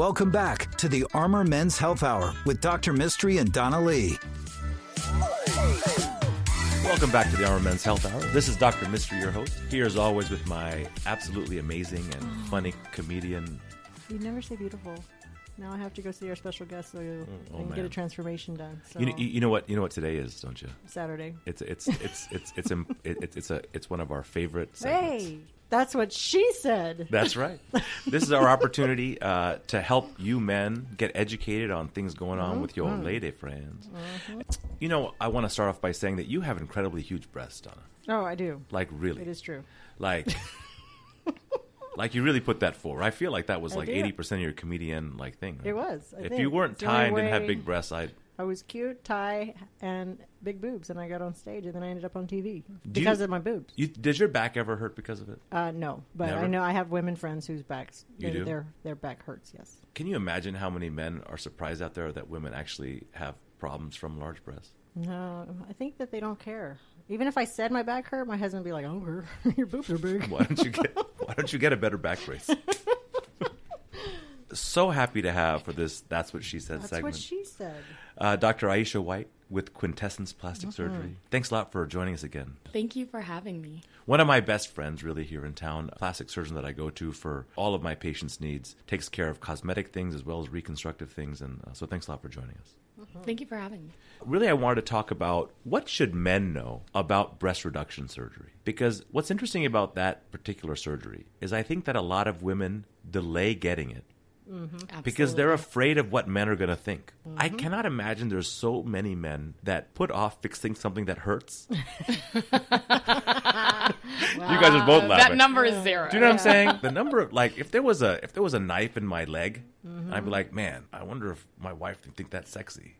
Welcome back to the Armor Men's Health Hour with Dr. Mistry and Donna Lee. Welcome back to the Armor Men's Health Hour. This is Dr. Mistry, your host. Here, as always, with my absolutely amazing and funny comedian. You never say beautiful. Now I have to go see our special guest so you mm, oh, can get a transformation done. So You know, you, you know what? You know what today is, don't you? Saturday. It's it's it's it's it's it's, it's, it's a it's one of our favorite. Segments. Hey, that's what she said. That's right. This is our opportunity uh, to help you men get educated on things going on with your lady friends. You know, I want to start off by saying that you have incredibly huge breasts, Donna. Oh, I do. Like really, It is true. like like you really put that forward. I feel like that was I like eighty percent of your comedian like thing. It was. I if think. you weren't It's the and didn't have big breasts, I I was cute, Thai, and big boobs, and I got on stage, and then I ended up on TV Do you- because of my boobs. you did your back ever hurt because of it? Uh, no, but Never? I know I have women friends whose backs You their, do? their their back hurts. Yes. Can you imagine how many men are surprised out there that women actually have problems from large breasts? No, I think that they don't care. Even if I said my back hurt, my husband would be like, "Oh, your boobs are big." Why don't you get Why don't you get a better back brace? so happy to have for this. That's what she said segment. That's segment. what she said. Uh, Dr. Aisha White with Quintessence Plastic Surgery. Thanks a lot for joining us again. Thank you for having me. One of my best friends, really, here in town, a plastic surgeon that I go to for all of my patients' needs, takes care of cosmetic things as well as reconstructive things. And uh, so, thanks a lot for joining us. Thank you for having me. Really, I wanted to talk about what should men know about breast reduction surgery. Because what's interesting about that particular surgery is I think that a lot of women delay getting it Mm-hmm. because they're afraid of what men are going to think. I mm-hmm. cannot imagine there's so many men that put off fixing something that hurts. You guys are both laughing. That number is zero. Do you know what I'm saying? The number of like, if there was a if there was a knife in my leg, I'd be mm-hmm. like, man, I wonder if my wife would think that's sexy.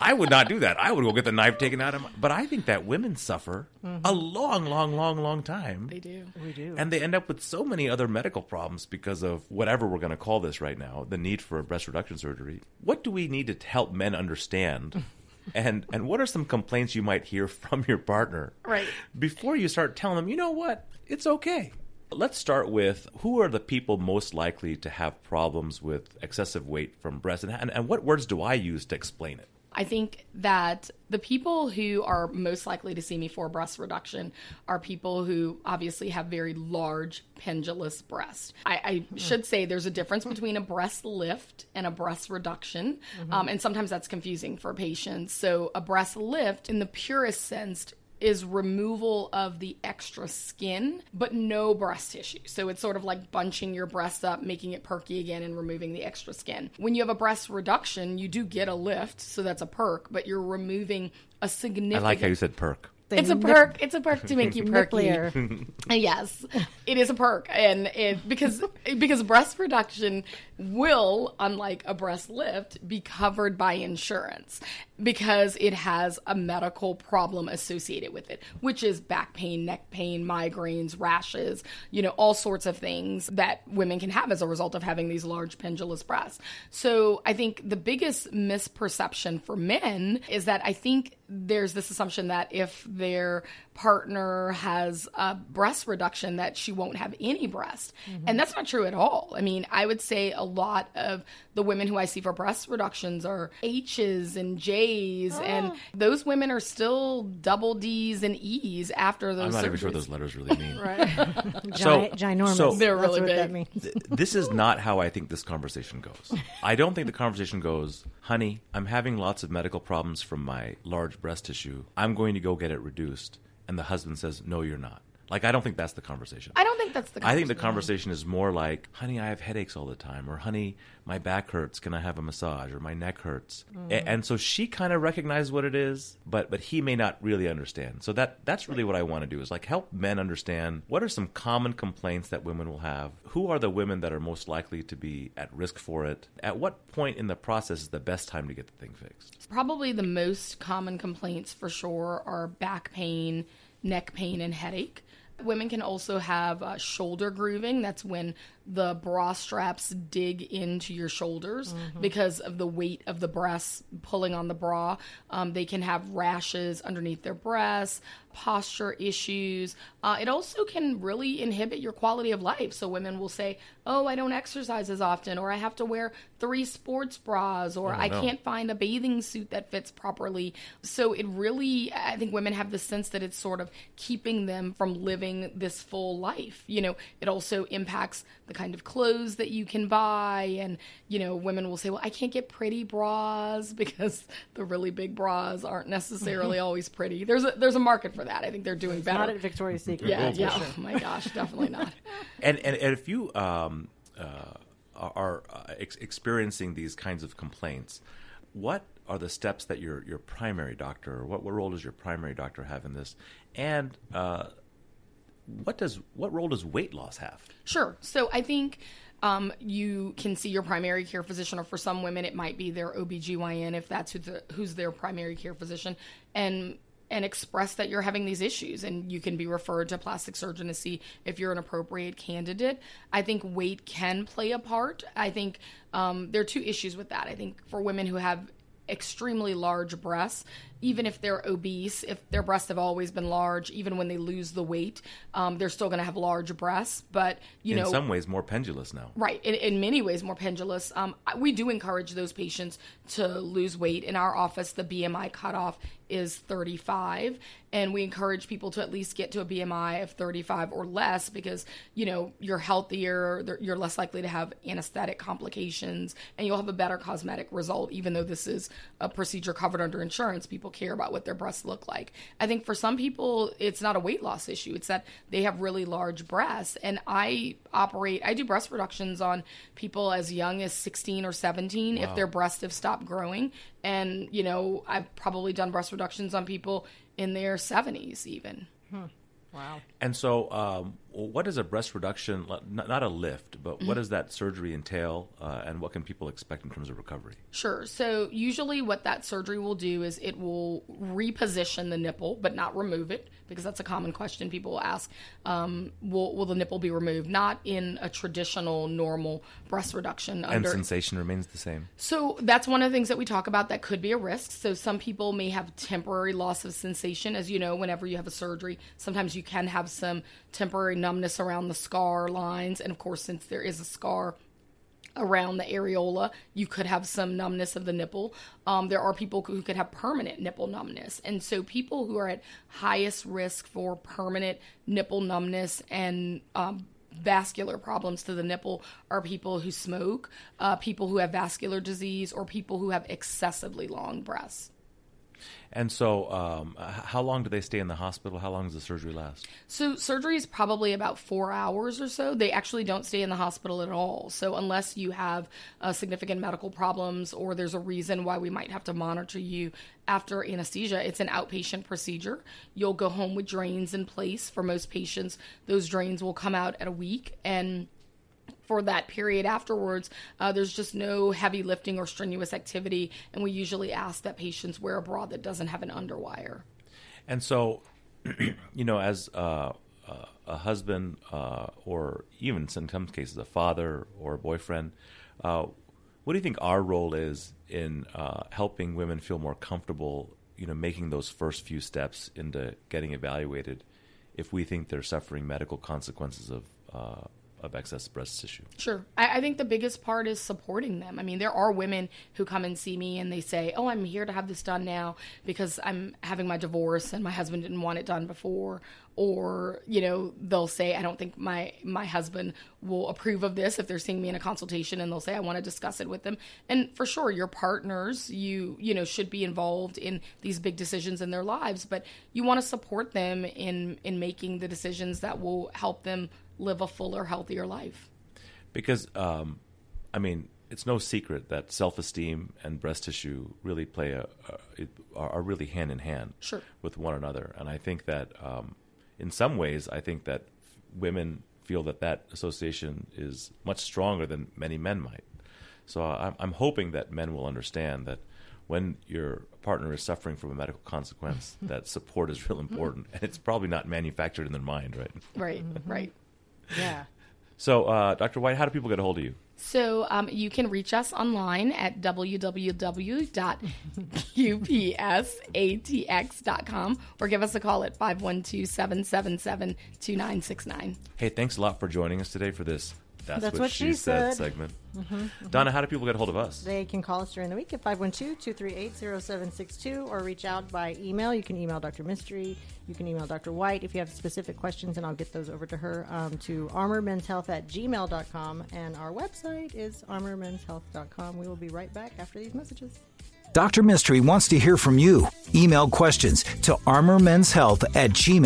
I would not do that. I would go get the knife taken out of my. But I think that women suffer a mm-hmm. long, long, long, long time. They do. We do. And they end up with so many other medical problems because of whatever we're going to call this right now, the need for breast reduction surgery. What do we need to help men understand? and and what are some complaints you might hear from your partner? Right. Before you start telling them, you know what? It's okay. Let's start with who are the people most likely to have problems with excessive weight from breast and, and, and what words do I use to explain it? I think that the people who are most likely to see me for breast reduction are people who obviously have very large pendulous breasts. I, I should say there's a difference between a breast lift and a breast reduction, um, and sometimes that's confusing for patients. So, a breast lift, in the purest sense, is removal of the extra skin, but no breast tissue. So it's sort of like bunching your breasts up, making it perky again, and removing the extra skin. When you have a breast reduction, you do get a lift, so that's a perk, but you're removing a significant. I like how you said perk. They It's a perk. It's a perk to make you perky. Uh, yes, it is a perk, and it because because breast reduction will, unlike a breast lift, be covered by insurance because it has a medical problem associated with it, which is back pain, neck pain, migraines, rashes, you know, all sorts of things that women can have as a result of having these large pendulous breasts. So I think the biggest misperception for men is that I think there's this assumption that if their partner has a breast reduction that she won't have any breast mm-hmm. and that's not true at all i mean i would say a lot of the women who i see for breast reductions are h's and j's ah. and those women are still double d's and e's after those I'm not even sure surgeries. what those letters really mean. Gi- ginormous. so- They're That's really what that big. means. Th- this is not how I think this conversation goes. I don't think the conversation goes, honey, I'm having lots of medical problems from my large breast tissue. I'm going to go get it reduced. And the husband says, no, you're not. Like, I don't think that's the conversation. i don't think that's the I think the conversation is more like, honey, I have headaches all the time, or honey, my back hurts. Can I have a massage? Or my neck hurts. Mm. A- and so she kind of recognizes what it is, but but he may not really understand. So that that's really what I want to do is like help men understand what are some common complaints that women will have. Who are the women that are most likely to be at risk for it? At what point in the process is the best time to get the thing fixed? Probably the most common complaints for sure are back pain, neck pain, and headache. Women can also have uh, shoulder grooving. That's when the bra straps dig into your shoulders because of the weight of the breasts pulling on the bra. Um, they can have rashes underneath their breasts, posture issues. Uh, it also can really inhibit your quality of life. So women will say, "Oh, I don't exercise as often," or "I have to wear three sports bras," or "I no. can't find a bathing suit that fits properly." So it really, I think women have the sense that it's sort of keeping them from living this full life. You know, it also impacts the kind of clothes that you can buy, and you know, women will say, "Well, I can't get pretty bras because the really big bras aren't necessarily always pretty." There's a there's a market for that. I think they're doing better. Not at Victoria's Secret. yeah, that's yeah. sure. Oh my gosh, definitely not. And, and and if you um, uh, are uh, ex- experiencing these kinds of complaints, what are the steps that your your primary doctor, or what, what role does your primary doctor have in this, and uh, what does what role does weight loss have? Sure. So I think um, you can see your primary care physician, or for some women, it might be their OBGYN if that's who the, who's their primary care physician, and and express that you're having these issues and you can be referred to plastic surgeon to see if you're an appropriate candidate. I think weight can play a part. I think um, there are two issues with that. I think for women who have extremely large breasts, even if they're obese, if their breasts have always been large, even when they lose the weight, um, they're still going to have large breasts. But you in know, in some ways, more pendulous now. Right. In, in many ways, more pendulous. Um, we do encourage those patients to lose weight. In our office, the BMI cutoff is 35, and we encourage people to at least get to a BMI of 35 or less because you know you're healthier, you're less likely to have anesthetic complications, and you'll have a better cosmetic result. Even though this is a procedure covered under insurance, people care about what their breasts look like. I think for some people, it's not a weight loss issue; it's that they have really large breasts, and I operate. I do breast reductions on people as young as 16 or 17 if their breasts have stopped growing. And, you know, I've probably done breast reductions on people in their 70s even. Wow. And so, um, what is a breast reduction? Not, a lift, but Mm-hmm. what does that surgery entail, uh, and what can people expect in terms of recovery? Sure. So usually what that surgery will do is it will reposition the nipple, but not remove it, because that's a common question people will ask. Um, will, will the nipple be removed? Not in a traditional, normal breast reduction. And sensation remains the same. So that's one of the things that we talk about that could be a risk. So some people may have temporary loss of sensation. As you know, whenever you have a surgery, sometimes you can have some temporary numbness around the scar lines. And of course, since there is a scar, around the areola, you could have some numbness of the nipple. Um, there are people who could have permanent nipple numbness. And so, people who are at highest risk for permanent nipple numbness and um, vascular problems to the nipple are people who smoke, uh, people who have vascular disease, or people who have excessively long breasts. And so, um, how long do they stay in the hospital? How long does the surgery last? So surgery is probably about four hours or so. They actually don't stay in the hospital at all. So unless you have uh, significant medical problems or there's a reason why we might have to monitor you after anesthesia, it's an outpatient procedure. You'll go home with drains in place. For most patients, those drains will come out at a week and for that period afterwards, uh, there's just no heavy lifting or strenuous activity, and we usually ask that patients wear a bra that doesn't have an underwire. And so, you know, as uh, uh, a husband, uh, or even in some cases a father or a boyfriend, uh, what do you think our role is in uh, helping women feel more comfortable? You know, making those first few steps into getting evaluated, if we think they're suffering medical consequences of of excess breast tissue. Sure. I, I think the biggest part is supporting them. I mean, there are women who come and see me and they say, Oh, I'm here to have this done now because I'm having my divorce and my husband didn't want it done before. Or, you know, they'll say, I don't think my, my husband will approve of this if they're seeing me in a consultation and they'll say, I want to discuss it with them. And for sure, your partners, you, you know, should be involved in these big decisions in their lives, but you want to support them in, in making the decisions that will help them live a fuller, healthier life. Because, um, I mean, it's no secret that self-esteem and breast tissue really play a, a are really hand in hand Sure. with one another. And I think that, um, in some ways, I think that women feel that that association is much stronger than many men might. So I'm, I'm hoping that men will understand that when your partner is suffering from a medical consequence, that support is real important, and it's probably not manufactured in their mind, right? Right, right. Yeah. So, uh, Dr. White, how do people get a hold of you? So um, you can reach us online at www.qpsatx.com or give us a call at 512-777-2969. Hey, thanks a lot for joining us today for this That's, That's what, what she, she said, said. segment. Donna, how do people get a hold of us? They can call us during the week at 512-238-0762 or reach out by email. You can email Dr. Mistry. You can email Dr. White if you have specific questions, and I'll get those over to her um, to armormenshealth at gmail.com. And our website is armormenshealth.com. We will be right back after these messages. Dr. Mistry wants to hear from you. Email questions to armormenshealth at gmail.